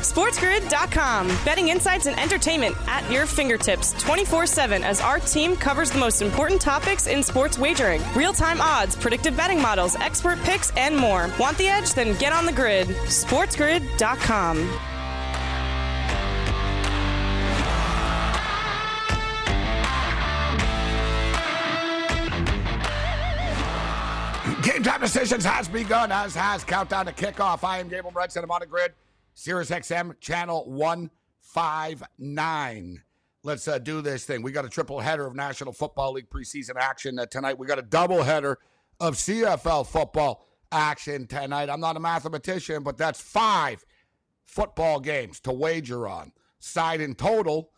SportsGrid.com. Betting insights and entertainment at your fingertips 24 7 as our team covers the most important topics in sports wagering real time odds, predictive betting models, expert picks, and more. Want the edge? Then get on the grid. SportsGrid.com. Game time decisions has begun, as has countdown to kickoff. I am Gable Brunson. I'm on the grid. Sirius XM channel 159. Let's uh, do this thing. We got a triple header of National Football League preseason action uh, tonight. We got a double header of CFL football action tonight. I'm not a mathematician, but that's five football games to wager on. Side in total,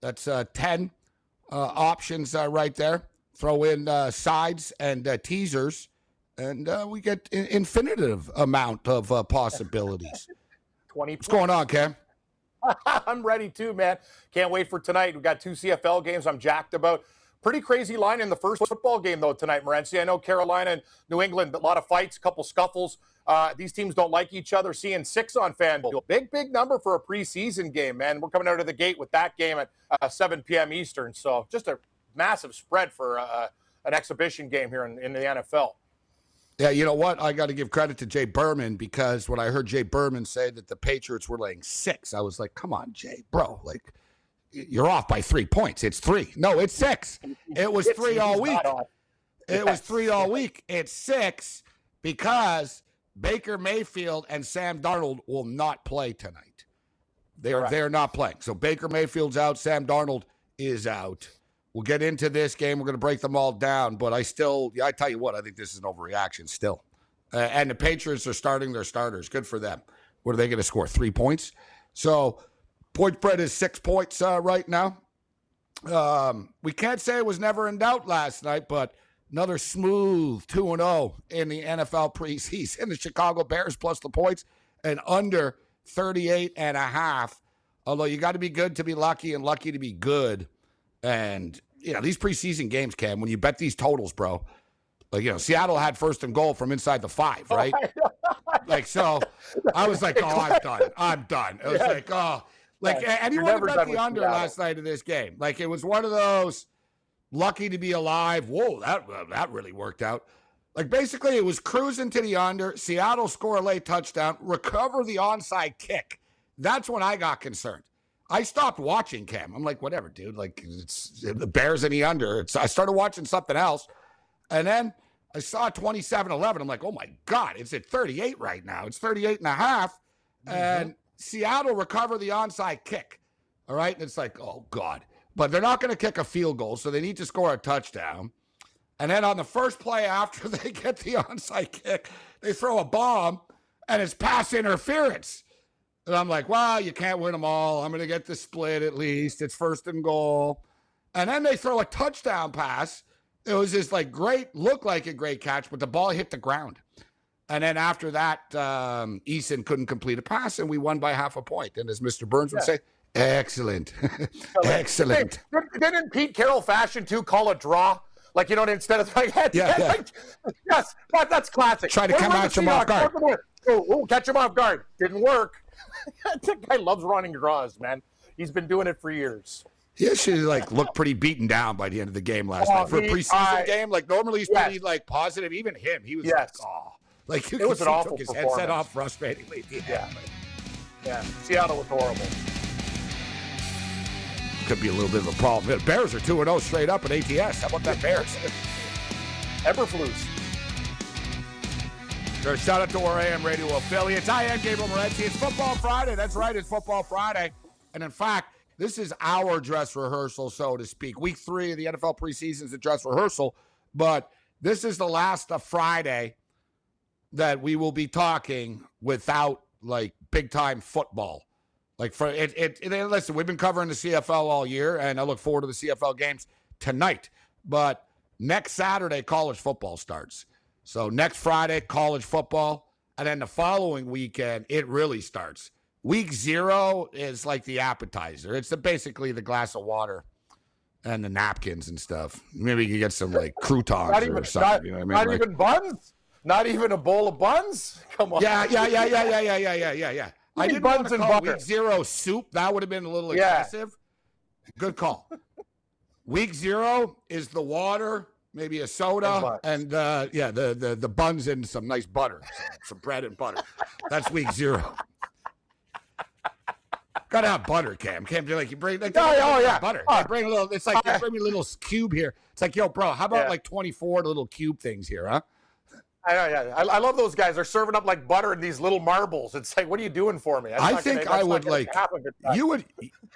that's uh, 10 uh, options uh, right there. Throw in uh, sides and teasers, and we get an infinitive amount of possibilities. 20. What's going on, Cam? I'm ready too, man. Can't wait for tonight. We've got two CFL games I'm jacked about. Pretty crazy line in the first football game, though, tonight, Morency. I know Carolina and New England, a lot of fights, a couple scuffles. Uh, these teams don't like each other. Seeing six on FanDuel. Big, big number for a preseason game, man. We're coming out of the gate with that game at uh, 7 p.m. Eastern. So just a massive spread for uh, an exhibition game here in, in the NFL. Yeah, you know what? I got to give credit to Jay Berman because when I heard Jay Berman say that the Patriots were laying six, I was like, come on, Jay, bro. Like, you're off by three points. It's three. No, it's six. It was three all week. It was three all week. It's six because Baker Mayfield and Sam Darnold will not play tonight. They're they're not playing. So Baker Mayfield's out. Sam Darnold is out. We'll get into this game. We're going to break them all down, but I still, I tell you what, I think this is an overreaction still. Uh, and the Patriots are starting their starters. Good for them. What are they going to score? Three points. So point spread is six points uh, right now. Um, we can't say it was never in doubt last night, but another smooth 2 and 0 in the NFL preseason. The Chicago Bears plus the points and under 38 and a half. Although you got to be good to be lucky and lucky to be good. And, you know, these preseason games, Cam, when you bet these totals, bro, like, you know, Seattle had first and goal from inside the five, right? like, so I was like, oh, I'm done. I'm done. It was yeah. like, oh, like, yeah. want bet the under Seattle. last night of this game. Like, it was one of those lucky to be alive. Whoa, that, that really worked out. Like, basically, it was cruising to the under, Seattle score a late touchdown, recover the onside kick. That's when I got concerned. I stopped watching Cam. I'm like, whatever, dude. Like, it's the Bears in the under. It's, I started watching something else. And then I saw 27 11. I'm like, oh my God, it's at 38 right now. It's 38 and a half. Mm-hmm. And Seattle recover the onside kick. All right. And it's like, oh God. But they're not going to kick a field goal. So they need to score a touchdown. And then on the first play after they get the onside kick, they throw a bomb and it's pass interference. And I'm like, well, you can't win them all. I'm going to get the split at least. It's first and goal. And then they throw a touchdown pass. It was just like great, looked like a great catch, but the ball hit the ground. And then after that, um, Eason couldn't complete a pass, and we won by half a point. And as Mr. Burns would yeah. say, excellent. excellent. Didn't Pete Carroll fashion too call a draw? Like, you know, instead of like, yeah, yeah. Like, yes, that, that's classic. Try to come at him off guard. Oh, oh, catch him off guard. Didn't work. that guy loves running draws, man. He's been doing it for years. He actually like looked pretty beaten down by the end of the game last oh, night for a preseason uh, game. Like normally he's pretty like positive. Even him, he was yes. like, oh, like it was an awful took his headset off frustratingly. Yeah, yeah. yeah. Seattle was horrible. Could be a little bit of a problem. Bears are two and zero oh straight up at ATS. How about that Bears? Eberflus. So shout out to our AM radio affiliates. I am Gabriel Morency. It's Football Friday. That's right, it's Football Friday. And in fact, this is our dress rehearsal, so to speak. Week three of the NFL preseason is a dress rehearsal, but this is the last of Friday that we will be talking without like big time football. Like for it, it, it, listen, we've been covering the CFL all year, and I look forward to the CFL games tonight. But next Saturday, college football starts. So next Friday, college football, and then the following weekend, it really starts. Week zero is like the appetizer. It's the, basically the glass of water and the napkins and stuff. Maybe you get some like croutons Not or even, something. not, you know I mean? not Like- even buns. Not even a bowl of buns. Come on. yeah, yeah, yeah, yeah, yeah, yeah, yeah, yeah, yeah, yeah. I didn't buns and butter. week zero soup. That would have been a little Yeah. excessive. Good call. week zero is the water, maybe a soda, buns. and uh, yeah, the, the the buns and some nice butter, some, some bread and butter. That's week zero. Gotta have butter, Cam. Cam, do like you bring like Oh, yeah, oh, yeah. butter. Oh. Bring a little. It's like you bring me a little cube here. It's like, yo, bro, how about Yeah. like twenty four little cube things here, huh? I, yeah. I, I love those guys. They're serving up like butter in these little marbles. It's like, what are you doing for me? That's I think gonna- I would like happen good time. you would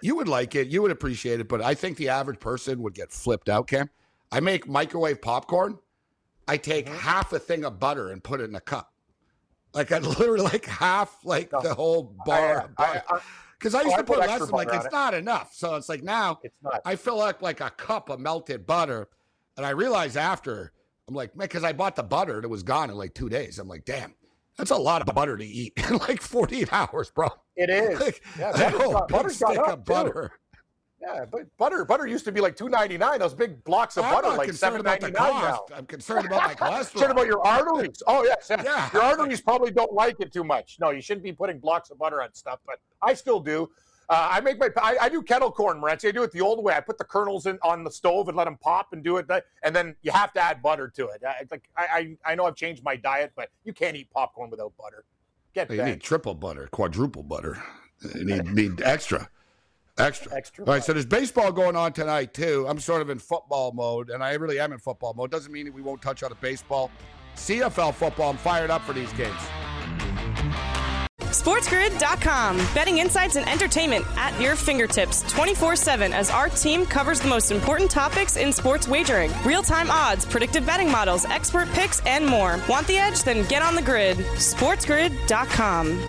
you would like it, you would appreciate it, but I think the average person would get flipped out, Cam. I make microwave popcorn. I take Mm-hmm. half a thing of butter and put it in a cup. Like I literally like half like No. the whole bar of I-. I- Because I, oh, used I to put put less. I'm like, it's it. not enough. So it's like now It's not. I fill up like a cup of melted butter, and I realized after I'm like, man, because I bought the butter and it was gone in like two days. I'm like, damn, that's a lot of butter to eat in like 48 hours, bro. It is. Like, Yeah, whole big stick of butter. Yeah, but butter butter used to be like two ninety nine. Those big blocks of I'm butter, like seven ninety nine now. I'm concerned about my cholesterol. Concerned about your arteries. Oh yes, yeah. Your arteries probably don't like it too much. No, you shouldn't be putting blocks of butter on stuff, but I still do. Uh, I make my I, I do kettle corn, Morency. I do it the old way. I put the kernels in on the stove and let them pop and do it, that, and then you have to add butter to it. I, like I, I I know I've changed my diet, but you can't eat popcorn without butter. Get you need triple butter, quadruple butter. You need, need extra. Extra. Extra All right, so there's baseball going on tonight, too. I'm sort of in football mode, and I really am in football mode. Doesn't mean that we won't touch on a baseball. CFL football, I'm fired up for these games. SportsGrid.com. Betting insights and entertainment at your fingertips 24 7 as our team covers the most important topics in sports wagering real time odds, predictive betting models, expert picks, and more. Want the edge? Then get on the grid. SportsGrid.com.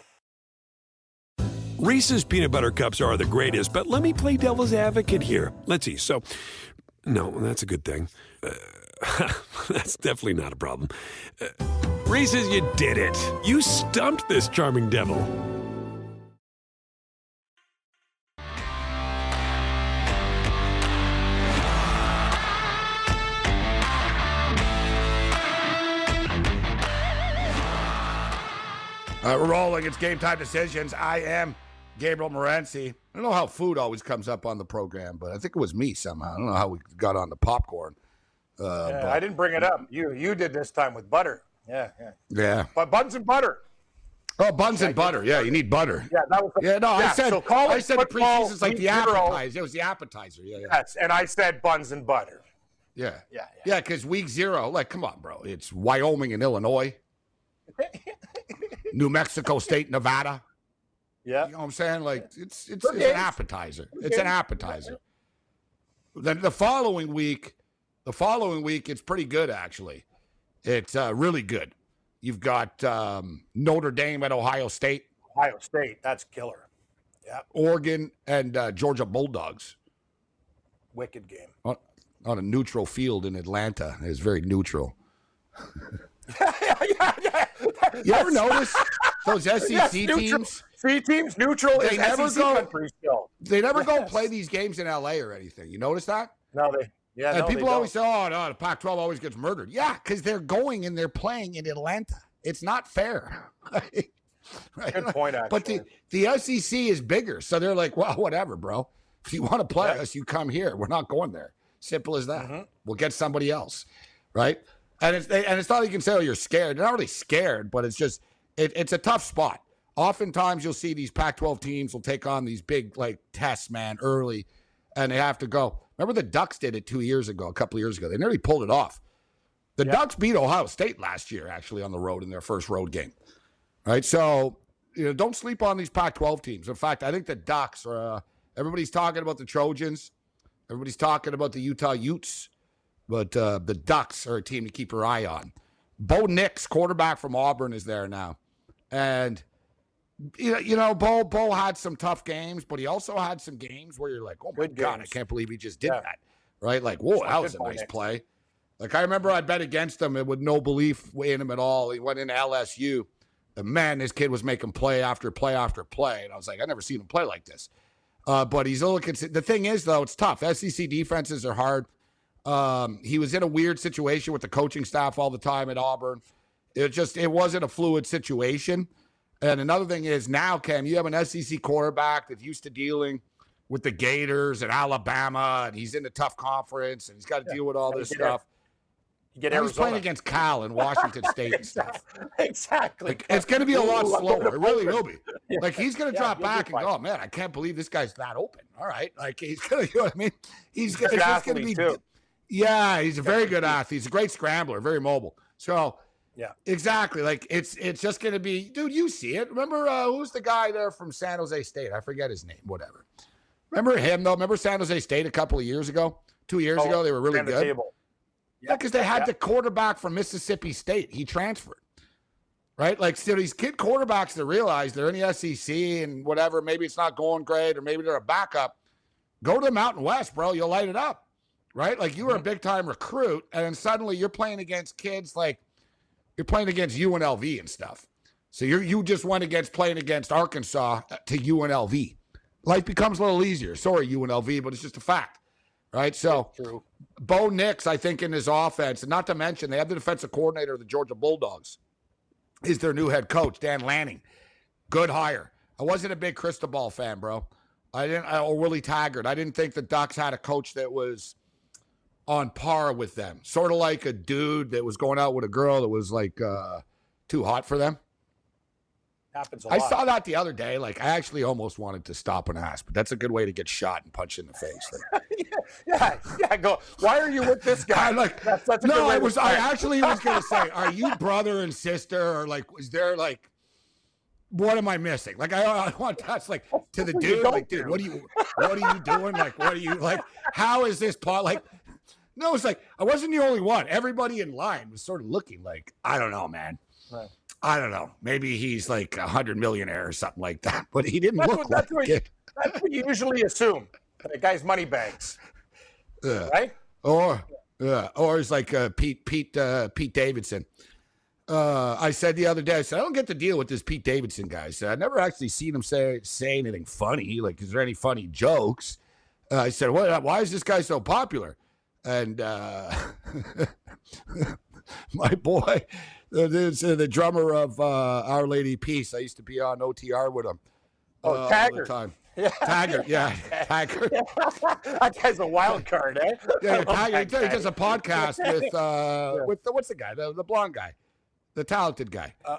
Reese's peanut butter cups are the greatest, but let me play devil's advocate here. Let's see. So, no, that's a good thing. Uh, that's definitely not a problem. Uh, Reese's, you did it. You stumped this charming devil. We're rolling. It's game time decisions. I am Gabriel Morency. I don't know how food always comes up on the program, but I think it was me somehow. I don't know how we got on the popcorn. Uh, Yeah, but- I didn't bring it up. You you did this time with butter. Yeah, yeah. yeah. But buns and butter. Oh, buns and butter. Yeah, you need butter. Yeah, that was. The, Yeah, no, I said so college I said football, preseason's like the week zero, appetizer. It was the appetizer. Yeah, yeah, Yes, and I said buns and butter. yeah, Yeah, yeah. Because week zero, like, come on, bro. It's Wyoming and Illinois, New Mexico State, Nevada. Yeah. You know what I'm saying? Like, it's it's, it's an appetizer. It's an appetizer. Then the following week, the following week, it's pretty good actually. It's uh, really good. You've got um, Notre Dame at Ohio State, Ohio State, that's killer. Yeah. Oregon, and uh, Georgia Bulldogs Wicked game. on, on a neutral field in Atlanta. It's very neutral. yeah, yeah, yeah. You ever notice those SEC Yes, teams? C teams neutral They is never SEC go- country still. They never go play these games in LA or anything. You notice that? No, they. Yeah, and no, people they always don't. say, "Oh no, the Pac-12 always gets murdered." Yeah, because they're going and they're playing in Atlanta. It's not fair. Right? Good point, But the, the SEC is bigger, so they're like, "Well, whatever, bro. If you want to play Yeah. us, you come here. We're not going there. Simple as that. Mhm. We'll get somebody else, right?" And it's and it's not you can say, "Oh, you're scared." They're not really scared, but it's just it, it's a tough spot. Oftentimes, you'll see these Pac-12 teams will take on these big like tests, man, early, and they have to go. Remember the Ducks did it two years ago, a couple of years ago. They nearly pulled it off. The Yeah. Ducks beat Ohio State last year, actually, on the road in their first road game. Right, so you know, don't sleep on these Pac-12 teams. In fact, I think the Ducks are. Uh, everybody's talking about the Trojans. Everybody's talking about the Utah Utes, but uh, the Ducks are a team to keep your eye on. Bo Nix, quarterback from Auburn, is there now, and you know, Bo Bo had some tough games, but he also had some games where you're like, oh my Good god, games. I can't believe he just did Yeah. that, right? Like, whoa, that was a nice play. Like I remember I bet against him and with no belief in him at all. He went into LSU. And man, this kid was making play after play after play. And I was like, I never seen him play like this. Uh, but he's a little consi- the thing is though, it's tough. SEC defenses are hard. Um, he was in a weird situation with the coaching staff all the time at Auburn. It just it wasn't a fluid situation. And another thing is now, Cam, you have an SEC quarterback that's used to dealing with the Gators and Alabama, and he's in a tough conference, and he's got to deal with all this stuff. You get Now he's playing against Cal and Washington State and stuff. exactly. Like, it's going to be a lot slower. It really will be. Yeah. Like he's going to Yeah, drop back and fine. go, oh, man, I can't believe this guy's that open. All right, like he's going to, you know what I mean? He's going to going to be. too. Yeah, he's a very good athlete. He's a great scrambler, very mobile. So Yeah. exactly. Like it's it's just going to be, dude. You see it. Remember uh, who's the guy there from San Jose State? I forget his name. Whatever. Remember him though? Remember San Jose State a couple of years ago? Two years Oh, ago, they were really good. Yeah, because they had Yeah. the quarterback from Mississippi State. He transferred. Right? Like, so these kid quarterbacks that realize they're in the SEC and whatever, maybe it's not going great or maybe they're a backup. Go to the Mountain West, bro. You'll light it up. Right? Like, you were a Mm-hmm. big time recruit, and then suddenly you're playing against kids like you're playing against UNLV and stuff. So you you just went against playing against Arkansas uh, to UNLV. Life becomes a little easier. Sorry, UNLV, but it's just a fact. Right? So True. Bo Nix, I think, in his offense, and not to mention they have the defensive coordinator of the Georgia Bulldogs, is their new head coach, Dan Lanning. Good hire. I wasn't a big Cristobal fan, bro. I didn't, or Willie Taggart. I didn't think the Ducks had a coach that was on par with them. Sort of like a dude that was going out with a girl that was like uh, too hot for them. Happens a I lot. I saw that the other day. Like, I actually almost wanted to stop and ask, but that's a good way to get shot and punched in the face. Like, yeah, yeah. Go. Why are you with this guy? I like That's, that's a no, I was I actually was gonna say, are you brother and sister, or like was there like what am I missing? Like I, I want to touch like to the dude, like dude, what are you what are you doing? Like what are you like? How is this part like? No, it's like I wasn't the only one. Everybody in line was sort of looking like I don't know, man. Right. I don't know. Maybe he's like a hundred millionaire or something like that, but he didn't That's look what- like that's what- it. That's what you usually assume. The guy's money bags, right? Or yeah, or it's like uh, Pete Pete uh, Pete Davidson. Uh, I said the other day, I said I don't get to deal with this Pete Davidson guy. I said I've never actually seen him say say anything funny. Like, is there any funny jokes? Uh, I said, what? Why is this guy so popular? And uh, my boy, uh, uh, the drummer of uh, Our Lady Peace. I used to be on OTR with him. Oh, uh, all the Taggart. time. Yeah. Taggart, yeah, Taggart. that guy's a wild card, eh? Yeah, I Tiger, he does a podcast with uh with the, what's the guy, the, the blonde guy, the talented guy, Uh,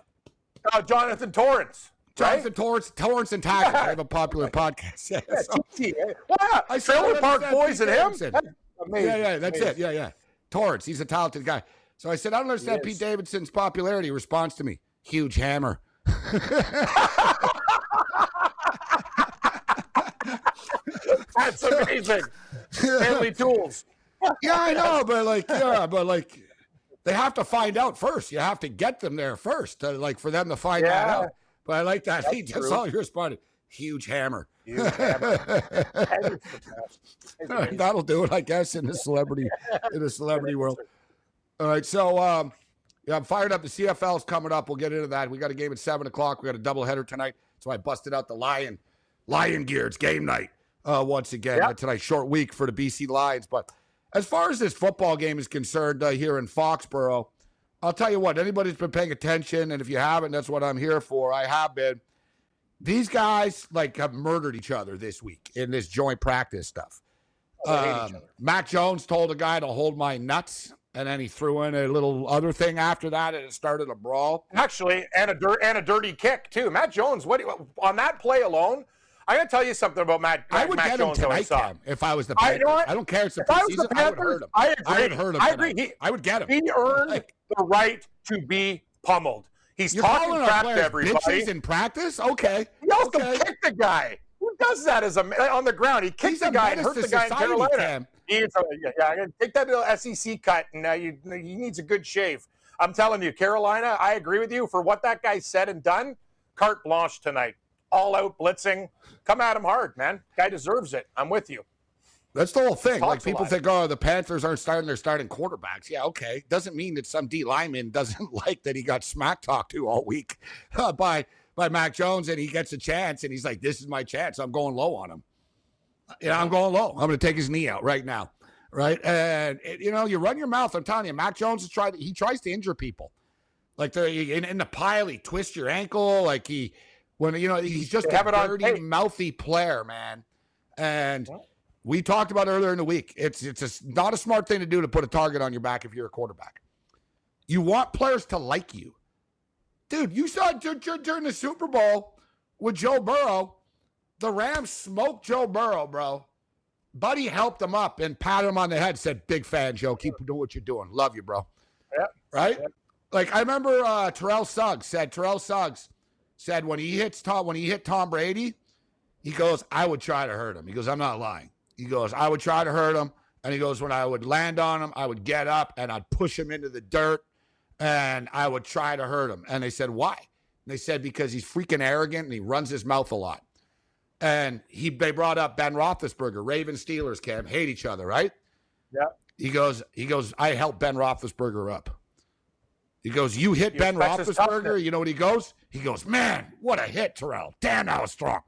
Jonathan Torrance. Jonathan Torrance, Torrance and Tiger. They have a popular podcast. Yeah, Yeah, so- TT, eh? Wow, I Trailer Park Boys and him. Davidson. Amazing. yeah, yeah, that's it. Yeah, yeah. Torrance, he's a talented guy. So I said, I don't understand Pete. Davidson's popularity. Response to me, huge hammer. That's amazing. Family tools. yeah, I know, but like, yeah, but like, they have to find out first. You have to get them there first, to, like for them to find that out. But I like that. That's He just true. saw you responded. Huge hammer. Huge hammer. Hammer's the best. It's amazing. That'll do it, I guess, in the celebrity in the celebrity world. All right, so um, yeah, I'm fired up. The CFL's coming up. We'll get into that. We got a game at seven o'clock. We got a doubleheader tonight, so I busted out the lion lion gear. It's game night uh, once again Yep. uh, tonight. Short week for the BC Lions, but as far as this football game is concerned, uh, here in Foxborough, I'll tell you what. Anybody's been paying attention, and if you haven't, that's what I'm here for. I have been. These guys like have murdered each other this week in this joint practice stuff. Oh, they hate each Um. Mac Jones told a guy to hold my nuts, and then he threw in a little other thing after that, and it started a brawl. Actually, and a dirt and a dirty kick too. Mac Jones, what you, on that play alone? I got to tell you something about Matt. I would Matt get Jones him I tonight. Cam, if I was the I- Panthers. know what? I don't care. It's the If I was the preseason. I would Panthers, hurt him. I agree. I would hurt him. I agree. He- I would get him. He earned Like- the right to be pummeled. He's You're talking crap to everybody. bitches in practice? Okay. He also okay. kicked the guy. Who does that as a on the ground? He kicked He's the a guy and hurt the guy in Carolina. Cam. He is a, yeah, yeah, take that little SEC cut, and uh, you, he needs a good shave. I'm telling you, Carolina. I agree with you for what that guy said and done. Carte blanche tonight, all out blitzing. Come at him hard, man. Guy deserves it. I'm with you. That's the whole thing. Talks Like people think, oh, the Panthers aren't starting their starting quarterbacks. Yeah, okay. Doesn't mean that some D lineman doesn't like that he got smack talked to all week uh, by by Mac Jones, and he gets a chance, and he's like, "This is my chance. I'm going low on him. Yeah, I'm going low. I'm going to take his knee out right now, right? And it- you know, you run your mouth. I'm telling you, Mac Jones has tried. He tries to injure people, like the in, in the pile. He twists your ankle, like he when you know he's just They a dirty, mouthy player, man. And we talked about earlier in the week. It's it's a not a smart thing to do to put a target on your back if you're a quarterback. You want players to like you, dude. You saw dur- dur- during the Super Bowl with Joe Burrow, the Rams smoked Joe Burrow, bro. Buddy helped him up and patted him on the head. Said, "Big fan, Joe. Keep doing what you're doing. Love you, bro." Yeah. Right. Like I remember uh, Terrell Suggs said. Terrell Suggs said when he hits Tom when he hit Tom Brady, he goes, I would try to hurt him. He goes, I'm not lying. He goes, I would try to hurt him. And he goes, when I would land on him, I would get up and I'd push him into the dirt and I would try to hurt him. And they said, why? And they said, because he's freaking arrogant and he runs his mouth a lot. And he they brought up Ben Roethlisberger, Raven Steelers, Cam, hate each other, right? Yeah. He goes, he goes, I helped Ben Roethlisberger up. He goes, you hit He Ben Roethlisberger. You know what he goes? He goes, man, what a hit, Terrell. Damn, that was strong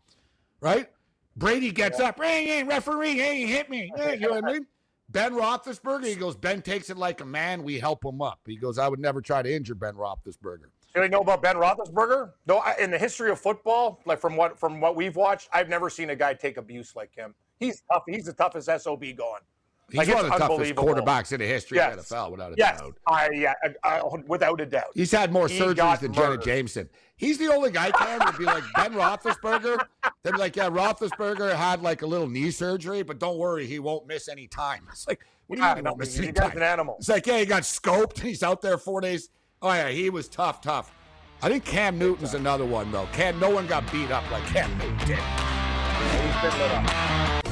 right? Brady gets up, hey, hey, referee, hey, hit me. Hey, you know what I mean? Ben Roethlisberger, he goes, Ben takes it like a man. We help him up. He goes, I would never try to injure Ben Roethlisberger. Do you know about Ben Roethlisberger? No, I, in the history of football, like from what from what we've watched, I've never seen a guy take abuse like him. He's tough. He's the toughest sob going. He's Like, one of the toughest quarterbacks in the history Yes. of the NFL, without a Yes, doubt. I yeah, I, I, without a doubt. He's had more He surgeries than Jenna murdered. Jameson. He's the only guy can would be like Ben Roethlisberger. They'd be like, yeah, Roethlisberger had like a little knee surgery, but don't worry, he won't miss any time. It's like, what do you Yeah, mean he won't miss any time? an animal. It's like, yeah, he got scoped. He's out there four days. Oh yeah, he was tough, tough. I think Cam Newton's another one though. Cam, no one got beat up like Cam Newton did. He's been lit up.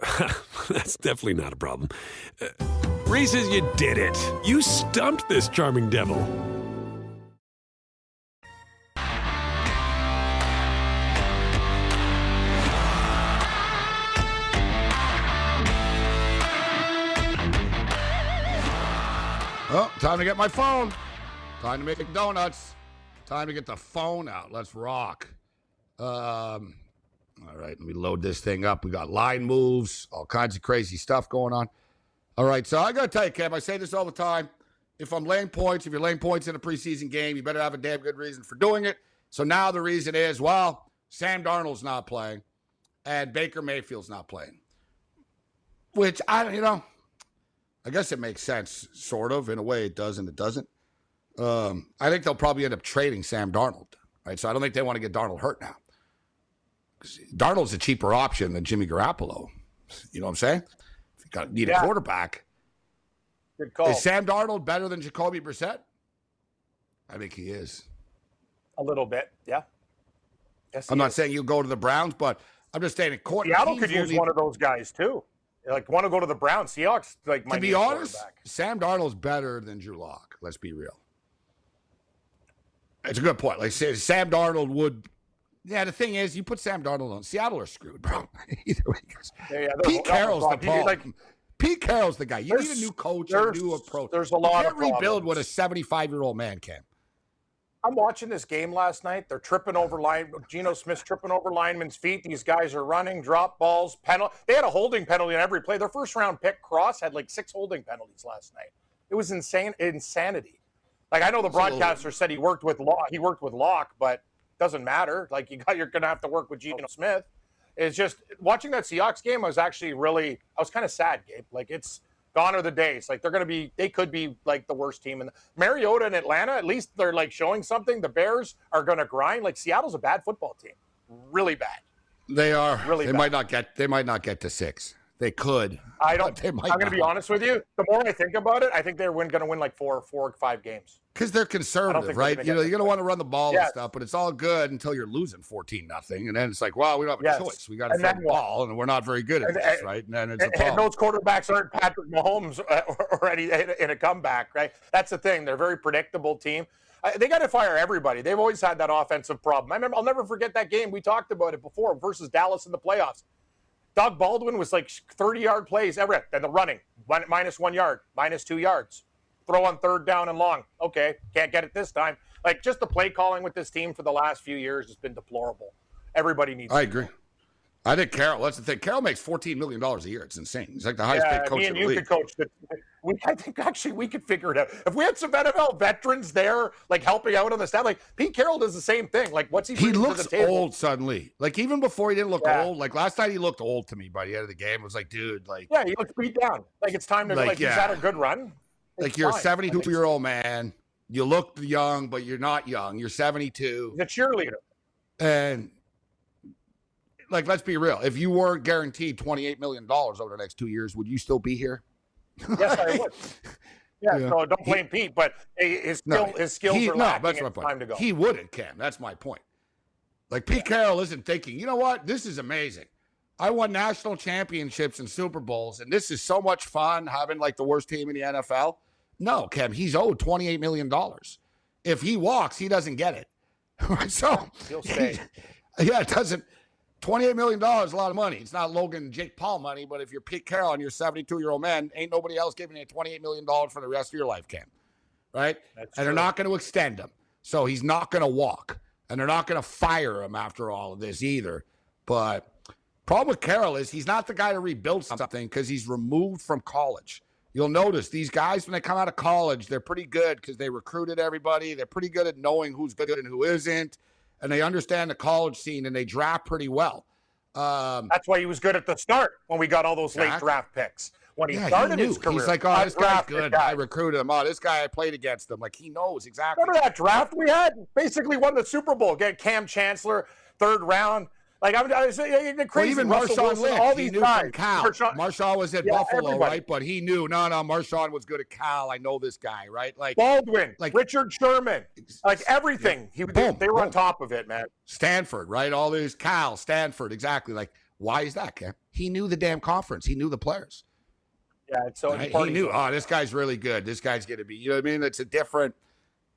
that's definitely not a problem. Uh, Reese's, you did it. You stumped this charming devil. Oh, time to get my phone. Time to make donuts. Time to get the phone out. Let's rock. Um, all right, let me load this thing up. We got line moves, all kinds of crazy stuff going on. All right, so I got to tell you, Cam, I say this all the time. If I'm laying points, if you're laying points in a preseason game, you better have a damn good reason for doing it. So now the reason is, well, Sam Darnold's not playing and Baker Mayfield's not playing. Which I, you know, I guess it makes sense, sort of. In a way, it does and it doesn't. Um, I think they'll probably end up trading Sam Darnold, right? So I don't think they want to get Darnold hurt now. Darnold's a cheaper option than Jimmy Garoppolo. You know what I'm saying? If you got need Yeah. a quarterback, Good call. is Sam Darnold better than Jacoby Brissett? I think he is. a little bit, yeah. Yes, I'm not is. saying you go to the Browns, but I'm just saying, Courtney Seattle could use need- one of those guys too. Like want to go to the Browns. Seahawks like might To be honest. Sam Darnold's better than Drew Lock. Let's be real. It's a good point. Like Sam Darnold would. Yeah, the thing is, you put Sam Darnold on Seattle are screwed, bro. Either way. Yeah, yeah, Pete Carroll's the problem. Like, Pete Carroll's the guy. You need a new coach, a new approach. there's a lot You of can't rebuild what a 75 year old man can. I'm watching this game last night. They're tripping over line. Geno Smith's tripping over linemen's feet. These guys are running, drop balls, penalty. They had a holding penalty on every play. Their first round pick, Cross, had like six holding penalties last night. It was insane, insanity. Like I know the It's a little- broadcaster said he worked with Lock. He worked with Lock, but doesn't matter. Like you got, you're going to have to work with Geno Smith. It's just watching that Seahawks game. I was actually really, I was kind of sad, Gabe. Like it's gone are the days. Like they're going to be, they could be like the worst team in the, Mariota in Atlanta. At least they're like showing something. The Bears are going to grind. Like Seattle's a bad football team, really bad. They are. Really They bad. might not get. They might not get to six. They could. I don't. They might I'm going to be honest with you. The more I think about it, I think they're going to win like four, four or five games. Because they're conservative, they're right? You know, you're gonna want to run the ball Yeah. and stuff, but it's all good until you're losing 14 nothing, and then it's like, well, we don't have a Yes. choice. We got to throw the ball, and we're not very good at And- this, and- right? And then it's a And, and those quarterbacks aren't Patrick Mahomes uh, or any in a comeback, right? That's the thing. They're a very predictable team. They got to fire everybody. They've always had that offensive problem. I remember. I'll never forget that game. We talked about it before versus Dallas in the playoffs. Doug Baldwin was like 30 yard plays every then the running one, minus one yard, minus two yards, throw on third down and long. Okay, can't get it this time. Like just the play calling with this team for the last few years has been deplorable. Everybody needs. I agree. I think Carroll. That's the thing. Carroll makes 14 million dollars a year. It's insane. He's like the highest Yeah, paid coach me in and the you league. could coach. The, we, I think actually we could figure it out. If we had some NFL veterans there, like helping out on the staff, like Pete Carroll does the same thing. Like what's he? He looks the old suddenly. Like even before he didn't look Yeah. old. Like last night he looked old to me by the end of the game. It was like, dude, like, Yeah, he looks beat down. Like it's time to Like, like, he's had a good run. It's like you're a 72 year old man. You look young, but you're not young. You're 72. He's a cheerleader. And like, let's be real. If you weren't guaranteed $28 million over the next two years, would you still be here? Yes, I would. Yeah, Yeah. so don't blame Pete, but his skill, his skills he, are no, that's my point. time to go. He wouldn't, Cam. That's my point. Like Pete Carroll isn't thinking, you know what? This is amazing. I won national championships and Super Bowls, and this is so much fun having like the worst team in the NFL. No, Cam, he's owed $28 million. If he walks, he doesn't get it. So He'll stay. yeah, it doesn't. $28 million is a lot of money. It's not Logan Jake Paul money, but if you're Pete Carroll and you're a 72 year old man, ain't nobody else giving you $28 million for the rest of your life, Cam. Right? That's and they're not going to extend him. So he's not going to walk. And they're not going to fire him after all of this either. But problem with Carroll is he's not the guy to rebuild something because he's removed from college. You'll notice these guys, when they come out of college, they're pretty good because they recruited everybody. They're pretty good at knowing who's good and who isn't. And they understand the college scene and they draft pretty well. Um, That's why he was good at the start when we got all those late Exactly. draft picks. When he yeah, started he his career, He's like, oh, this guy's good. guy. I recruited him. Oh, this guy I played against him. Like he knows exactly. Remember that draft we had? Basically won the Super Bowl. Get Kam Chancellor, third round. Like I'm, I was saying, the Well, even Russell Marshawn Wilson, Lynch, all he these knew guys. from Cal. Marshawn- Marshawn was at Yeah, Buffalo, everybody. right? But he knew, no, no, Marshawn was good at Cal. I know this guy, right? Like Baldwin, Like- Richard Sherman, like everything. He, they, Boom, they were on top of it, man. Stanford, right? All these Cal, Stanford, exactly. Like, why is that, Cam? He knew the damn conference. He knew the players. Yeah, it's so Right? He knew, oh, this guy's really good. This guy's going to be, you know what I mean? It's a different.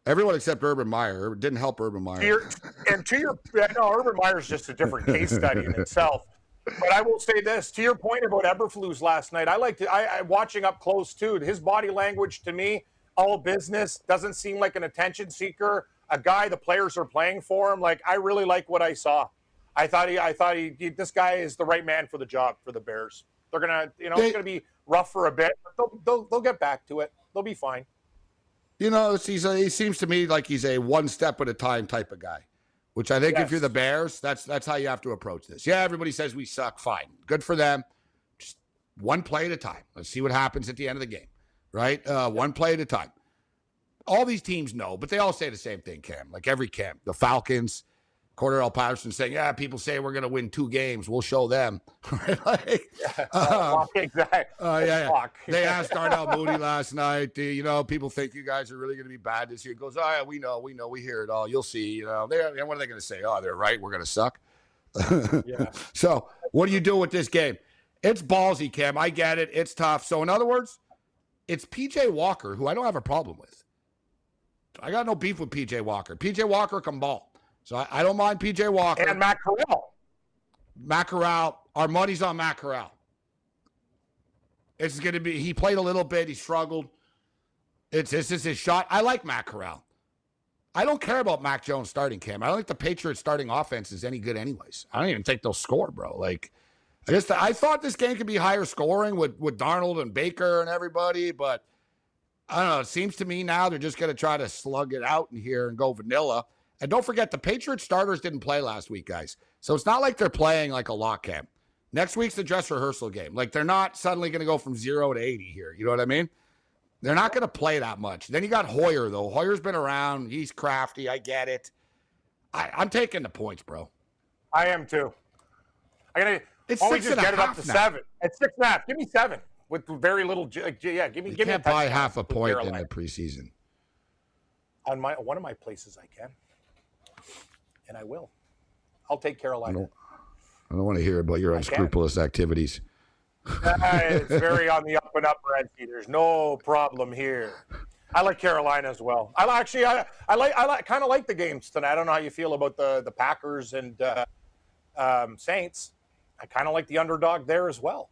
Everyone except Urban Meyer. It didn't help Urban Meyer. To your, and to your, I know Urban Meyer's just a different case study in itself. But I will say this to your point about Eberflus last night. I liked it. I, I watching up close too. His body language to me, all business, doesn't seem like an attention seeker. A guy the players are playing for him. Like I really like what I saw. I thought he, I thought he, he- this guy is the right man for the job for the Bears. They're gonna, you know, They- it's gonna be rough for a bit, but they'll, they'll, they'll get back to it. They'll be fine. You know, he's a, he seems to me like he's a one step at a time type of guy, which I think if you're the Bears, that's that's how you have to approach this. Yeah, everybody says we suck. Fine, good for them. Just one play at a time. Let's see what happens at the end of the game, right? Uh, one play at a time. All these teams know, but they all say the same thing, Cam. Like every camp, the Falcons, Cordarrelle Patterson saying, "Yeah, people say we're going to win two games. We'll show them." Like, um, exactly. Oh yeah, yeah. They asked Darnell Mooney last night. "Do You know, people think you guys are really going to be bad this year. He goes, oh yeah, we know, we know, we hear it all. You'll see. You know, they what are they going to say? Oh, they're right. We're going to suck. Yeah. So, what do you do with this game? It's ballsy, Cam. I get it. It's tough. So, in other words, it's PJ Walker, who I don't have a problem with. I got no beef with PJ Walker. PJ Walker can ball. So, I, I don't mind PJ Walker. And Matt Corral. Matt Corral, our money's on Matt Corral. It's going to be, he played a little bit, he struggled. It's This is his shot. I like Matt Corral. I don't care about Mac Jones starting, Cam. I don't think the Patriots starting offense is any good, anyways. I don't even think they'll score, bro. Like, I just, I thought this game could be higher scoring with, with Darnold and Baker and everybody, but I don't know. It seems to me now they're just going to try to slug it out in here and go vanilla. And don't forget, the Patriots starters didn't play last week, guys. So it's not like they're playing like a lock camp. Next week's the dress rehearsal game. Like they're not suddenly going to go from zero to 80 here. You know what I mean? They're not going to play that much. Then you got Hoyer, though. Hoyer's been around. He's crafty. I get it. I, I'm taking the points, bro. I am too. I gotta It's six just and a get it up to now. seven. It's six and a half. Give me seven with very little. Yeah, give me. You give can't buy half a point in the preseason. on my one of my places. I can, and I will. I'll take Carolina. don't- I don't want to hear about your I unscrupulous activities. It's very on the up and up, Renzi. There's no problem here. I like Carolina as well. I actually, I, I like, I like, kind of like the games tonight. I don't know how you feel about the the Packers and uh, um, Saints. I kind of like the underdog there as well.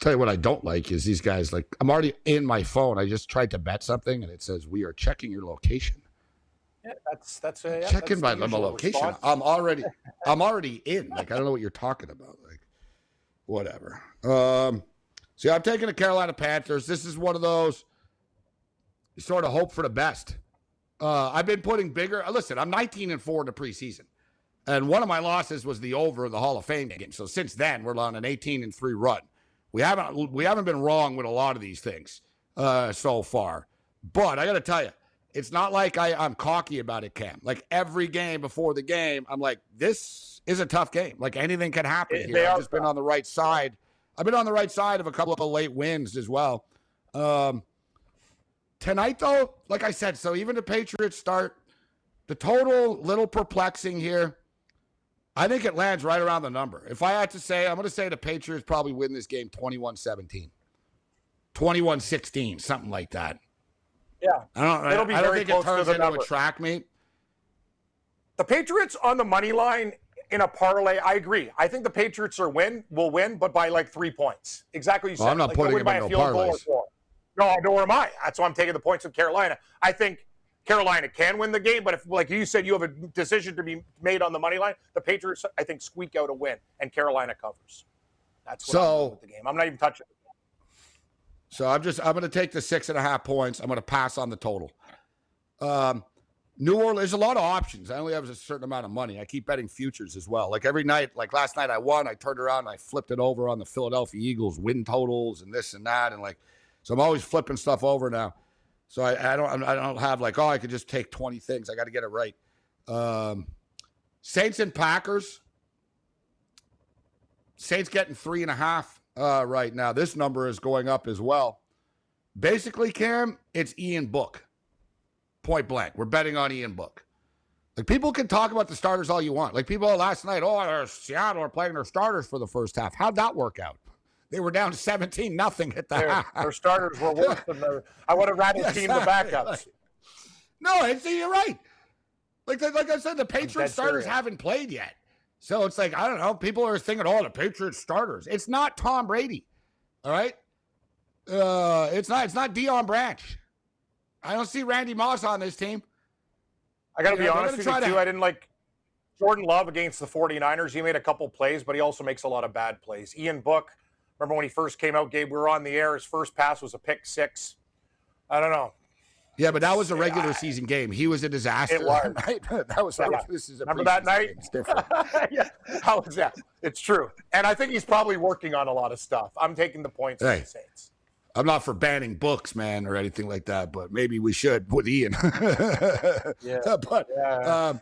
Tell you what I don't like is these guys like I'm already in my phone. I just tried to bet something and it says we are checking your location. Yeah, that's that's a yeah, checking that's my, the my location. response. I'm already I'm already in. Like I don't know what you're talking about. Like whatever. Um see I'm taking the Carolina Panthers. This is one of those you sort of hope for the best. Uh I've been putting bigger listen, I'm 19 and 4 in the preseason. And one of my losses was the over in the Hall of Fame game. So since then we're on an 18 and 3 run. We haven't we haven't been wrong with a lot of these things uh so far. But I got to tell you, it's not like I, I'm cocky about it, Cam. Like every game before the game, I'm like, this is a tough game. Like anything can happen here. I've just been on the right side. I've been on the right side of a couple of late wins as well. Um, tonight, though, like I said, so even the Patriots start, the total little perplexing here. I think it lands right around the number. If I had to say, I'm going to say the Patriots probably win this game 21 17, 21 16, something like that. Yeah, I don't, It'll be I don't very think it turns into number. a track meet. the Patriots on the money line in a parlay. I agree. I think the Patriots are win will win, but by like three points. Exactly. What you Well, said. I'm not Like, putting them in a no parlays. No, nor am I. That's why I'm taking the points with Carolina. I think Carolina can win the game, but if, like you said, you have a decision to be made on the money line, the Patriots, I think, squeak out a win, and Carolina covers. That's what I'm with the game. I'm not even touching. it. So I'm just I'm going to take the six and a half points. I'm going to pass on the total. Um, New Orleans. There's a lot of options. I only have a certain amount of money. I keep betting futures as well. Like every night, like last night, I won. I turned around and I flipped it over on the Philadelphia Eagles win totals and this and that, and like so I'm always flipping stuff over now. So I, I don't I don't have like oh I could just take 20 things. I got to get it right. Um, Saints and Packers. Saints getting three and a half uh, right now. This number is going up as well. Basically, Cam, it's Ian Book. Point blank. We're betting on Ian Book. Like people can talk about the starters all you want. Like people last night, oh, Seattle are playing their starters for the first half. How'd that work out? They were down 17 nothing at the their, half. Their starters were worse than their I would have rather Yes, team the backups. Like- No, it's, you're right. Like like I said, the Patriots starters serious. haven't played yet. So it's like, I don't know. People are thinking, oh, the Patriots starters. It's not Tom Brady. All right. Uh, it's not it's not Deion Branch. I don't see Randy Moss on this team. I got to Yeah, be honest with you, to- too. I didn't like Jordan Love against the 49ers. He made a couple plays, but he also makes a lot of bad plays. Ian Book, remember when he first came out, Gabe, we were on the air. His first pass was a pick six. I don't know. Yeah, but that was a regular I- season game. He was a disaster. It was. Right? That was Yeah. this is a Remember that night? game. It's different. yeah. How is that? It's true. And I think he's probably working on a lot of stuff. I'm taking the points Hey. the Saints. I'm not for banning books, man, or anything like that, but maybe we should with Ian. Yeah. But Yeah. um,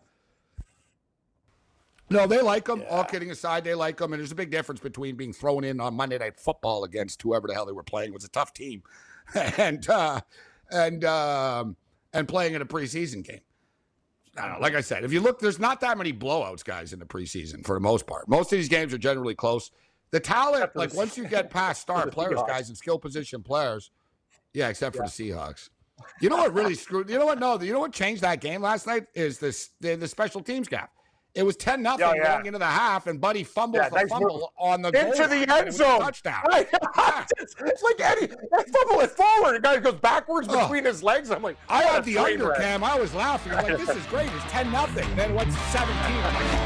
no, they like him. All kidding aside, they like him, and there's a big difference between being thrown in on Monday Night Football against whoever the hell they were playing. It was a tough team, and uh, and um, and playing in a preseason game. I know. Like I said, if you look, there's not that many blowouts, guys, in the preseason for the most part. Most of these games are generally close. The talent, like once you get past star players, Seahawks. guys, and skill position players, yeah, except for the Seahawks. You know what really screwed? You know what? No, you know what changed that game last night is this the, the special teams gap. It was 10 nothing oh, yeah. going into the half, and Buddy fumbles yeah, nice fumble move. on the into the end zone touchdown. It's like Eddie that fumble it forward. The guy goes backwards oh. between his legs. I'm like, I had the under cam. I was laughing. I'm like, this is great. It's 10 nothing. Then what's 17?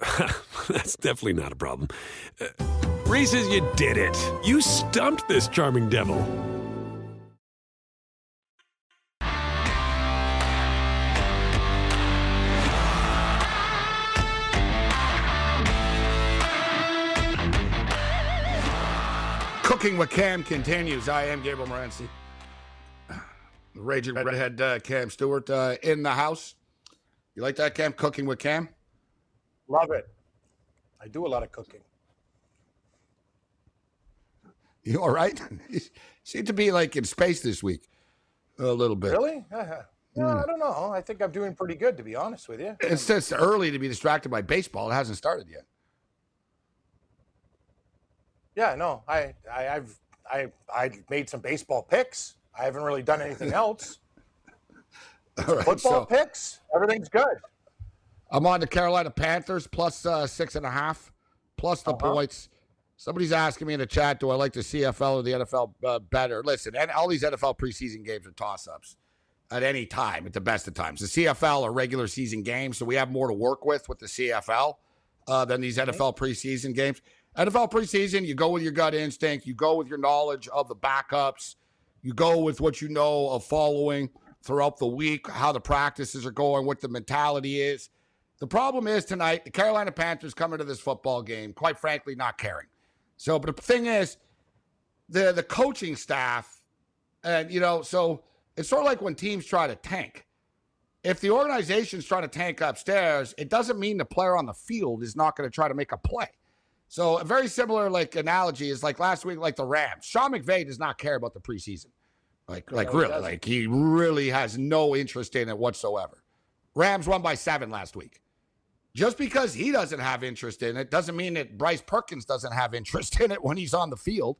that's definitely not a problem. Uh, Reese's, you did it. You stumped this charming devil. Cooking with Cam continues. I am Gabriel Morency. Raging Redhead uh, Cam Stewart uh, in the house. You like that, Cam? Cooking with Cam? Love it. I do a lot of cooking. You all right? you seem to be like in space this week. A little bit. Really? Uh-huh. No, I don't know. I think I'm doing pretty good, to be honest with you. It's just early to be distracted by baseball. It hasn't started yet. Yeah, no, I, I, I've, I, I made some baseball picks. I haven't really done anything else. All right. Football So picks, everything's good. I'm on the Carolina Panthers plus uh, six and a half, plus the Uh-huh. points. Somebody's asking me in the chat, do I like the CFL or the NFL uh, better? Listen, and all these NFL preseason games are toss ups at any time, at the best of times. The CFL are regular season games, so we have more to work with with the CFL uh, than these NFL preseason games. NFL preseason, you go with your gut instinct, you go with your knowledge of the backups, you go with what you know of following throughout the week, how the practices are going, what the mentality is. The problem is tonight, the Carolina Panthers come into this football game, quite frankly, not caring. So, but the thing is, the the coaching staff, and you know, so it's sort of like when teams try to tank. If the organization's trying to tank upstairs, it doesn't mean the player on the field is not going to try to make a play. So a very similar like analogy is like last week, like the Rams. Sean McVay does not care about the preseason. Like, like really, like he really has no interest in it whatsoever. Rams won by seven last week. Just because he doesn't have interest in it doesn't mean that Bryce Perkins doesn't have interest in it when he's on the field,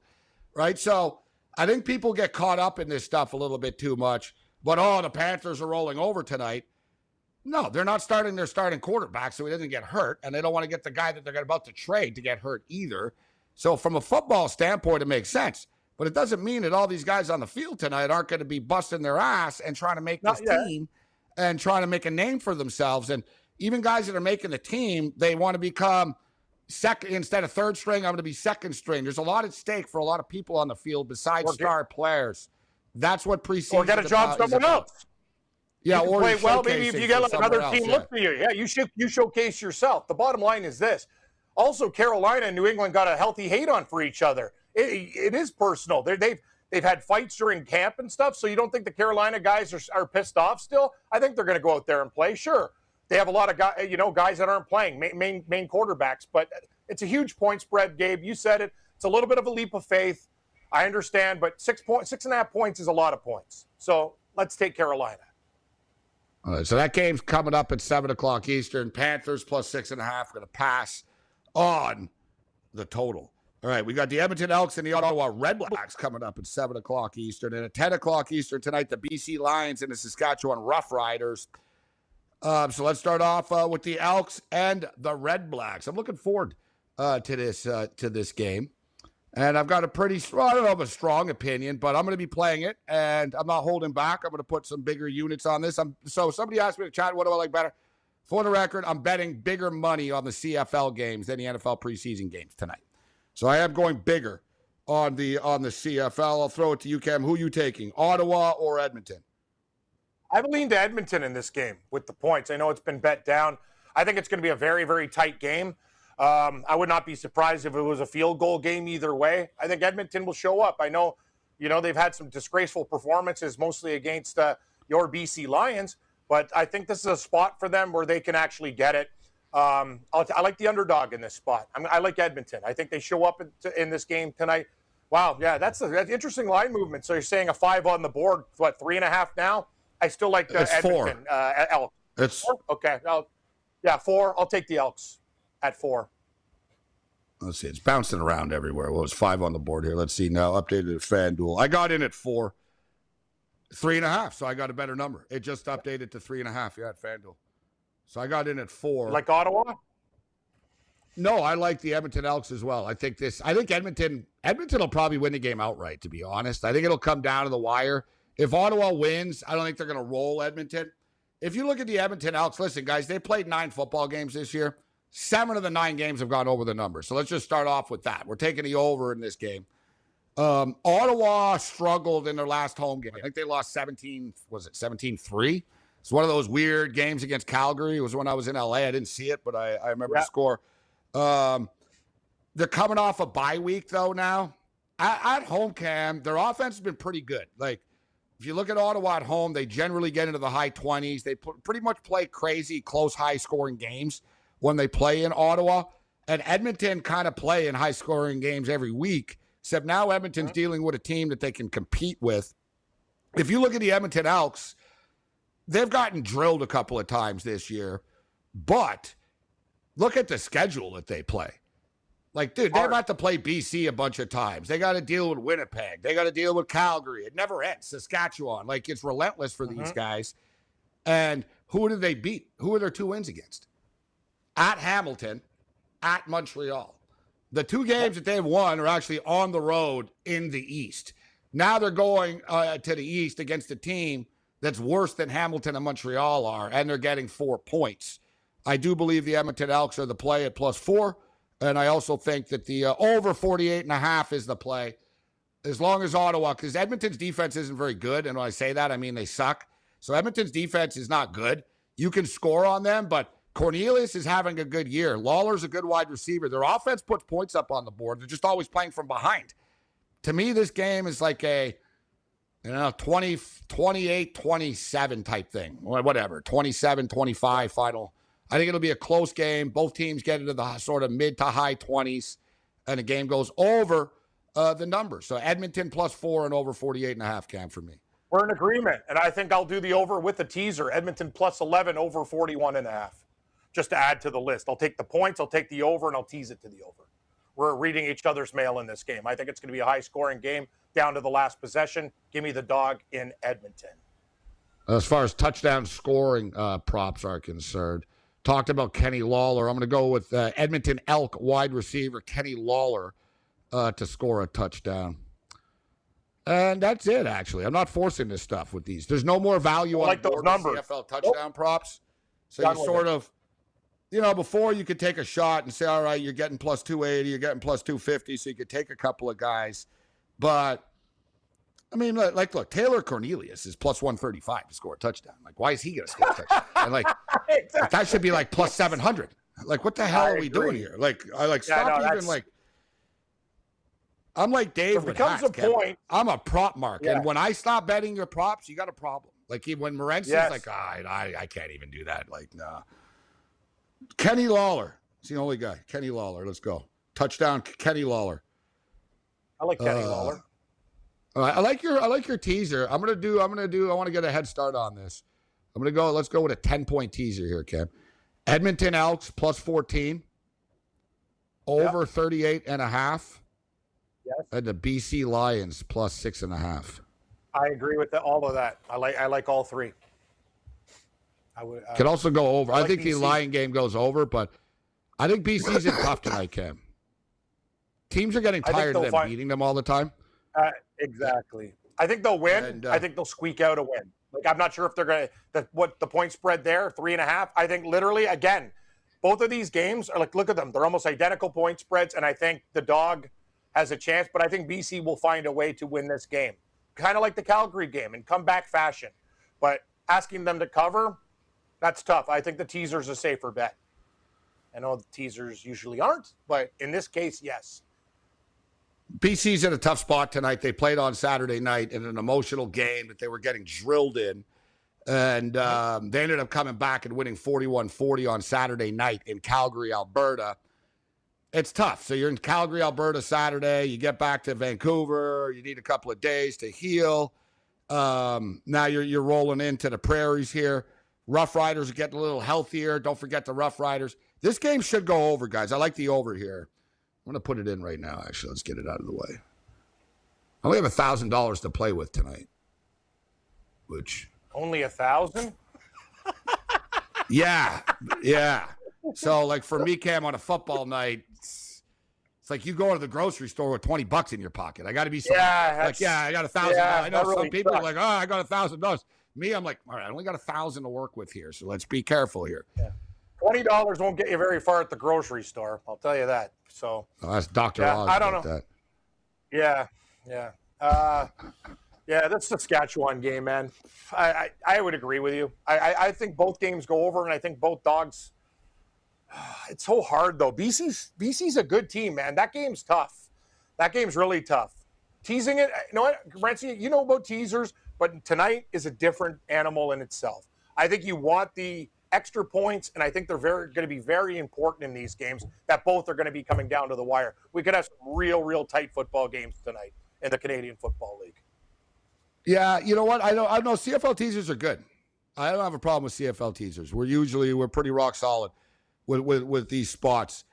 right? So I think people get caught up in this stuff a little bit too much. But oh, the Panthers are rolling over tonight. No, they're not starting their starting quarterback, so he doesn't get hurt, and they don't want to get the guy that they're about to trade to get hurt either. So, from a football standpoint, it makes sense, but it doesn't mean that all these guys on the field tonight aren't going to be busting their ass and trying to make this team and trying to make a name for themselves. And even guys that are making the team, they want to become second instead of third string. I'm going to be second string. There's a lot at stake for a lot of people on the field besides Or get- star players. That's what preseason Or get a job somewhere else. Yeah, you or play well. Maybe if you get like another somewhere team else, look for you, yeah, you should you showcase yourself. The bottom line is this: also Carolina and New England got a healthy hate on for each other. It, it is personal. They're, they've they've had fights during camp and stuff. So you don't think the Carolina guys are, are pissed off still? I think they're going to go out there and play. Sure, they have a lot of guys, you know, guys that aren't playing main main, quarterbacks, but it's a huge point spread. Gabe, you said it. It's a little bit of a leap of faith. I understand, but six point six and a half points is a lot of points. So let's take Carolina. All right, so that game's coming up at seven o'clock Eastern. Panthers plus six and a half are going to pass on the total. All right, we got the Edmonton Elks and the Ottawa Redblacks coming up at seven o'clock Eastern, and at ten o'clock Eastern tonight, the BC Lions and the Saskatchewan Roughriders. Um, so let's start off uh, with the Elks and the Red Blacks. I'm looking forward uh, to this uh, to this game, and I've got a pretty well, I don't know a strong opinion, but I'm going to be playing it, and I'm not holding back. I'm going to put some bigger units on this. I'm so somebody asked me to chat. What do I like better? For the record, I'm betting bigger money on the CFL games than the NFL preseason games tonight. So I am going bigger on the on the CFL. I'll throw it to you, Cam. Who are you taking, Ottawa or Edmonton? I've leaned to Edmonton in this game with the points. I know it's been bet down. I think it's going to be a very, very tight game. Um, I would not be surprised if it was a field goal game either way. I think Edmonton will show up. I know, you know, they've had some disgraceful performances, mostly against uh, your BC Lions, but I think this is a spot for them where they can actually get it. Um, I'll, I like the underdog in this spot. I'm, I like Edmonton. I think they show up in, in this game tonight. Wow, yeah, that's a that's interesting line movement. So you're saying a five on the board, what three and a half now? I still like the It's four. Edmonton uh, Elks. It's Four? Okay, I'll, yeah, four. I'll take the Elks at four. let's see, it's bouncing around everywhere. Well, it's five on the board here. Let's see now. Updated at FanDuel. I got in at four, three and a half. So I got a better number. It just updated to three and a half. Yeah, at FanDuel. So I got in at four. Like Ottawa? no, I like the Edmonton Elks as well. I think this. I think Edmonton. Edmonton will probably win the game outright. To be honest, I think it'll come down to the wire. If Ottawa wins, I don't think they're going to roll Edmonton. If you look at the Edmonton Elks, listen, guys, they played nine football games this year. Seven of the nine games have gone over the number. So let's just start off with that. We're taking the over in this game. Um, Ottawa struggled in their last home game. I think they lost 17, was it 17 3? It's one of those weird games against Calgary. It was when I was in LA. I didn't see it, but I, I remember Yeah. the score. Um, they're coming off a bye week, though, now. At, at home, Cam, their offense has been pretty good. Like, if you look at Ottawa at home, they generally get into the high 20s. They pretty much play crazy, close, high scoring games when they play in Ottawa. And Edmonton kind of play in high scoring games every week, except now Edmonton's dealing with a team that they can compete with. If you look at the Edmonton Elks, they've gotten drilled a couple of times this year, but look at the schedule that they play. Like, dude, they've Hard. got to play BC a bunch of times. They got to deal with Winnipeg. They got to deal with Calgary. It never ends. Saskatchewan. Like, it's relentless for these guys. And who did they beat? Who are their two wins against? At Hamilton, at Montreal. The two games that they've won are actually on the road in the East. Now they're going uh, to the East against a team that's worse than Hamilton and Montreal are, and they're getting four points. I do believe the Edmonton Elks are the play at plus four. And I also think that the uh, over 48 and a half is the play. As long as Ottawa, because Edmonton's defense isn't very good. And when I say that, I mean they suck. So Edmonton's defense is not good. You can score on them, but Cornelius is having a good year. Lawler's a good wide receiver. Their offense puts points up on the board. They're just always playing from behind. To me, this game is like a you know 20 28 27 type thing whatever 27 25 final i think it'll be a close game. Both teams get into the sort of mid to high 20s and the game goes over uh, the number so edmonton plus four and over 48 and a half cam for me. We're in agreement and i think i'll do the over with the teaser. Edmonton plus 11 over 41 and a half. Just to add to the list. I'll take the points i'll take the over and i'll tease it to the over. We're reading each other's mail in this game. I think it's going to be a high scoring game down to the last possession. Give me the dog in Edmonton. As far as touchdown scoring uh, props are concerned, talked about Kenny Lawler. I'm going to go with uh, Edmonton Elk wide receiver Kenny Lawler uh, to score a touchdown. And that's it, actually. I'm not forcing this stuff with these. There's no more value I like on those numbers. CFL touchdown nope. props. So Done you sort of you know, before you could take a shot and say, all right, you're getting plus 280, you're getting plus 250, so you could take a couple of guys. But, I mean, like, look, Taylor Cornelius is plus 135 to score a touchdown. Like, why is he going to score a touchdown? And, like, exactly. that should be like plus 700. Like, what the hell I are we agree. doing here? Like, I like, yeah, stop no, even, like, I'm like Dave. There becomes a point. I'm a prop mark, yeah. and when I stop betting your props, you got a problem. Like when Morency's yes. like, oh, I, I can't even do that. Like, nah. Kenny Lawler. He's the only guy. Kenny Lawler. Let's go. Touchdown, Kenny Lawler. I like Kenny uh, Lawler. I like your I like your teaser. I'm gonna do. I'm gonna do. I want to get a head start on this. I'm gonna go. Let's go with a 10 point teaser here, Cam. Edmonton Elks plus 14. Over yep. 38 and a half. Yes. And the BC Lions plus six and a half. I agree with the, all of that. I like I like all three. I would. Uh, Could also go over. I, like I think BC. the Lion game goes over, but I think BC's in tough tonight, Cam. Teams are getting tired of them find, beating them all the time. Uh, exactly. I think they'll win. And, uh, I think they'll squeak out a win. Like I'm not sure if they're gonna the, what the point spread there three and a half. I think literally again, both of these games are like look at them. They're almost identical point spreads, and I think the dog has a chance. But I think BC will find a way to win this game, kind of like the Calgary game in comeback fashion. But asking them to cover, that's tough. I think the teaser's a safer bet. I know the teasers usually aren't, but in this case, yes. BC's in a tough spot tonight. They played on Saturday night in an emotional game that they were getting drilled in. And um, they ended up coming back and winning 41 40 on Saturday night in Calgary, Alberta. It's tough. So you're in Calgary, Alberta Saturday. You get back to Vancouver. You need a couple of days to heal. Um, now you're, you're rolling into the prairies here. Rough Riders are getting a little healthier. Don't forget the Rough Riders. This game should go over, guys. I like the over here. I'm going to put it in right now, actually. Let's get it out of the way. I only have a $1,000 to play with tonight, which. Only a thousand? yeah. Yeah. So, like for me, Cam, on a football night, it's, it's like you go to the grocery store with 20 bucks in your pocket. I got to be so, yeah, like, yeah, I got a thousand. Yeah, I know some really people sucks. are like, oh, I got a thousand dollars. Me, I'm like, all right, I only got a thousand to work with here, so let's be careful here. Yeah. Twenty dollars won't get you very far at the grocery store. I'll tell you that. So oh, that's Doctor yeah, I don't know. That. Yeah, yeah, uh, yeah. That's Saskatchewan game, man. I, I, I would agree with you. I, I, I think both games go over, and I think both dogs. It's so hard though. BC's BC's a good team, man. That game's tough. That game's really tough. Teasing it, you know what, Renzi, you know about teasers. But tonight is a different animal in itself. I think you want the extra points, and I think they're very going to be very important in these games. That both are going to be coming down to the wire. We could have some real, real tight football games tonight in the Canadian Football League. Yeah, you know what? I know. I know CFL teasers are good. I don't have a problem with CFL teasers. We're usually we're pretty rock solid with with, with these spots.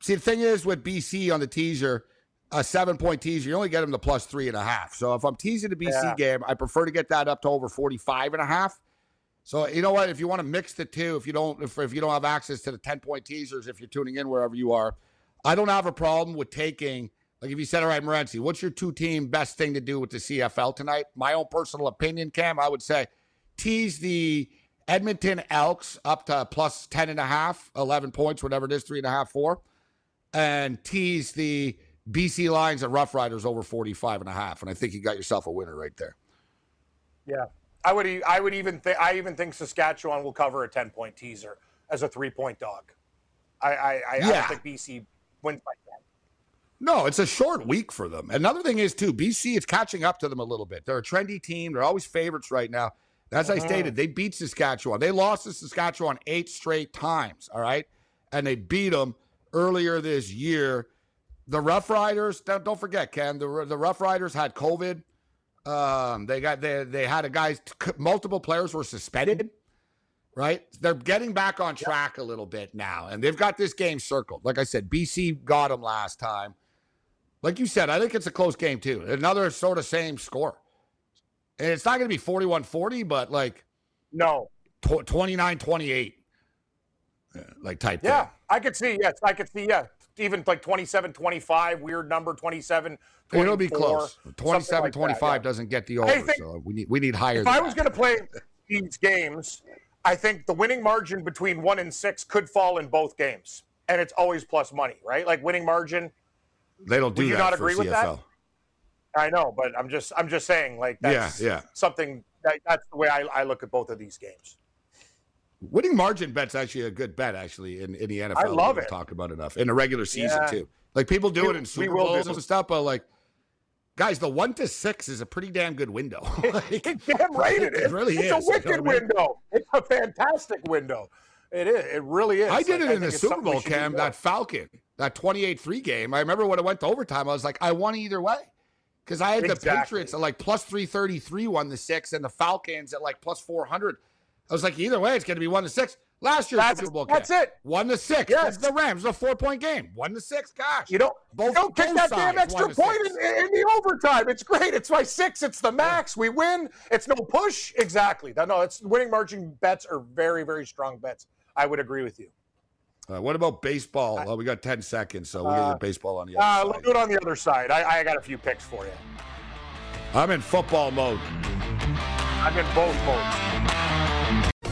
See, the thing is with BC on the teaser a seven point teaser, you only get them to plus three and a half. So if I'm teasing the BC yeah. game, I prefer to get that up to over 45 and a half. So you know what? If you want to mix the two, if you don't, if, if you don't have access to the 10 point teasers, if you're tuning in wherever you are, I don't have a problem with taking, like if you said, all right, Morency, what's your two team best thing to do with the CFL tonight? My own personal opinion, Cam, I would say tease the Edmonton Elks up to plus 10 and a half, 11 points, whatever it is, three and a half, four, and tease the BC Lions and Rough Riders over 45 and a half. And I think you got yourself a winner right there. Yeah. I would I would even think I even think Saskatchewan will cover a 10 point teaser as a three point dog. I I, I, yeah. I don't think BC wins like that. No, it's a short week for them. Another thing is too, BC is catching up to them a little bit. They're a trendy team. They're always favorites right now. As I mm-hmm. stated, they beat Saskatchewan. They lost to Saskatchewan eight straight times. All right, and they beat them earlier this year. The Rough Riders, don't, don't forget, Ken. The the Rough Riders had COVID. Um, they got they they had a guys. Multiple players were suspended. Right, they're getting back on track a little bit now, and they've got this game circled. Like I said, BC got them last time. Like you said, I think it's a close game too. Another sort of same score. And it's not going to be 41 40, but like no, 29 28. Like type Yeah, thing. I could see. Yes, I could see. Yeah, even like 27 25, weird number 27 24, It'll be close. 27 like 25 that, yeah. doesn't get the over. so we need we need higher. If I was going to play these games, I think the winning margin between one and six could fall in both games, and it's always plus money, right? Like winning margin. they don't do Would you that not agree with that? CFL. I know, but I'm just I'm just saying like that's Yeah, yeah. something that, that's the way I, I look at both of these games. Winning margin bet's actually a good bet, actually, in, in the NFL. I love it. Talk about enough in the regular season Yeah. too. Like people do We- it in Super Bowls and stuff, but like, guys, the one to six is a pretty damn good window. Like, Damn right it is. It really it's is, a you know wicked I mean? window. It's a fantastic window. It is. It really is. I did Like, it in the Super Bowl, Cam. That Falcon, that 28-3 game. I remember when it went to overtime. I was like, I won either way. Because I had the Patriots at like plus 333 won the six, and the Falcons at like plus 400. I was like, either way, it's going to be one to six. Last year's That's- Super Bowl, that's it. One to six. Yes. That's the Rams. A four-point game. One to six. Gosh. You don't, Both- you don't kick that damn extra point point in, in the overtime. It's great. It's my six. It's the max. We win. It's no push. Exactly. No, No, it's winning margin bets are very, very strong bets. I would agree with you. Uh, what about baseball? We got 10 seconds, so we'll get Uh, the baseball on the Uh, other let's do it on the other side. I, I got a few picks for you. I'm in football mode. I'm in both modes.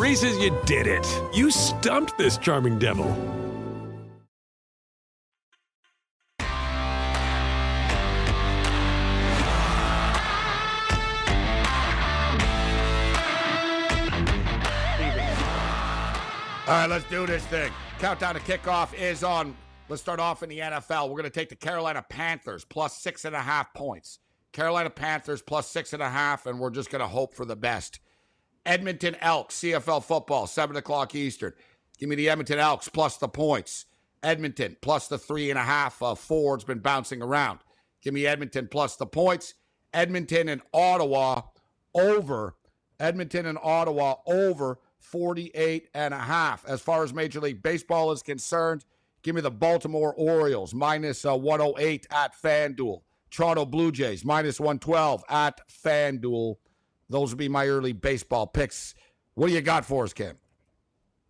Reese's, you did it. You stumped this charming devil. All right, let's do this thing. Countdown to kickoff is on. Let's start off in the NFL. We're going to take the Carolina Panthers plus six and a half points. Carolina Panthers plus six and a half, and we're just going to hope for the best. Edmonton Elks, CFL football, 7 o'clock Eastern. Give me the Edmonton Elks plus the points. Edmonton plus the three and a half. Uh, Ford's been bouncing around. Give me Edmonton plus the points. Edmonton and Ottawa over. Edmonton and Ottawa over 48 and a half. As far as Major League Baseball is concerned, give me the Baltimore Orioles minus uh, 108 at FanDuel. Toronto Blue Jays minus 112 at FanDuel. Those would be my early baseball picks. What do you got for us, Cam?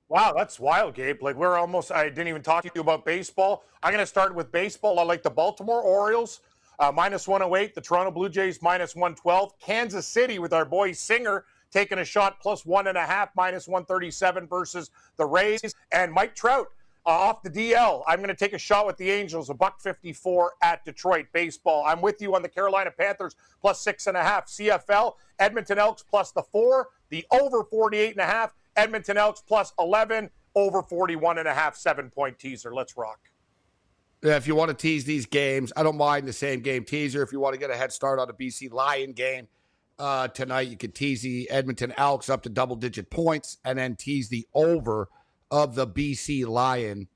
Wow, that's wild, Gabe. Like we're almost. I didn't even talk to you about baseball. I'm to start with baseball. I like the Baltimore Orioles uh, minus 108, the Toronto Blue Jays minus 112, Kansas City with our boy Singer taking a shot plus one and a half minus 137 versus the Rays, and Mike Trout off the DL, I'm going to take a shot with the Angels, a buck 54 at Detroit. Baseball, I'm with you on the Carolina Panthers plus six and a half. CFL, Edmonton Elks plus the four, the over 48 and a half. Edmonton Elks plus 11, over 41 and a half, seven point teaser. Let's rock. Yeah, if you want to tease these games, I don't mind the same game teaser. If you want to get a head start on the BC Lion game uh, tonight, you can tease the Edmonton Elks up to double digit points and then tease the over of the BC Lion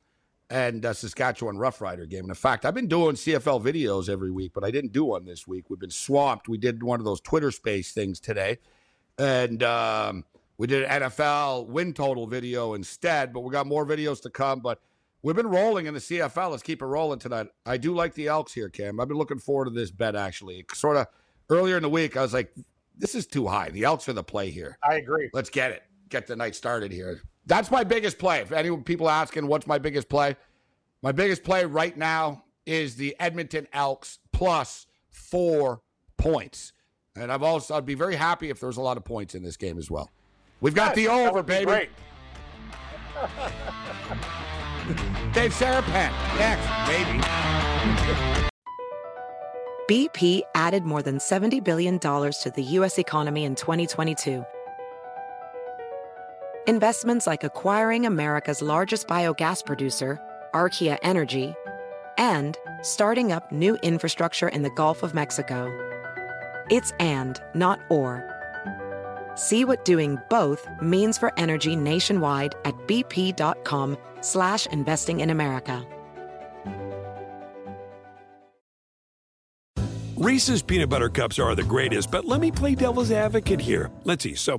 and uh, Saskatchewan Roughrider game. And in fact, I've been doing CFL videos every week, but I didn't do one this week. We've been swamped. We did one of those Twitter space things today. And um, we did an NFL win total video instead, but we got more videos to come. But We've been rolling in the CFL. Let's keep it rolling tonight. I do like the Elks here, Cam. I've been looking forward to this bet actually. Sort of earlier in the week, I was like, this is too high. The Elks are the play here. I agree. Let's get it. Get the night started here. That's my biggest play. If any people asking what's my biggest play, my biggest play right now is the Edmonton Elks plus four points. And I've also I'd be very happy if there was a lot of points in this game as well. We've got yes, the over, baby. Great. Dave Sarapan. Next, maybe. BP added more than $70 billion to the U.S. economy in 2022. Investments like acquiring America's largest biogas producer, Archaea Energy, and starting up new infrastructure in the Gulf of Mexico. It's and, not or. See what doing both means for energy nationwide at bp.com slash investing in America. Reese's peanut butter cups are the greatest, but let me play devil's advocate here. Let's see. So,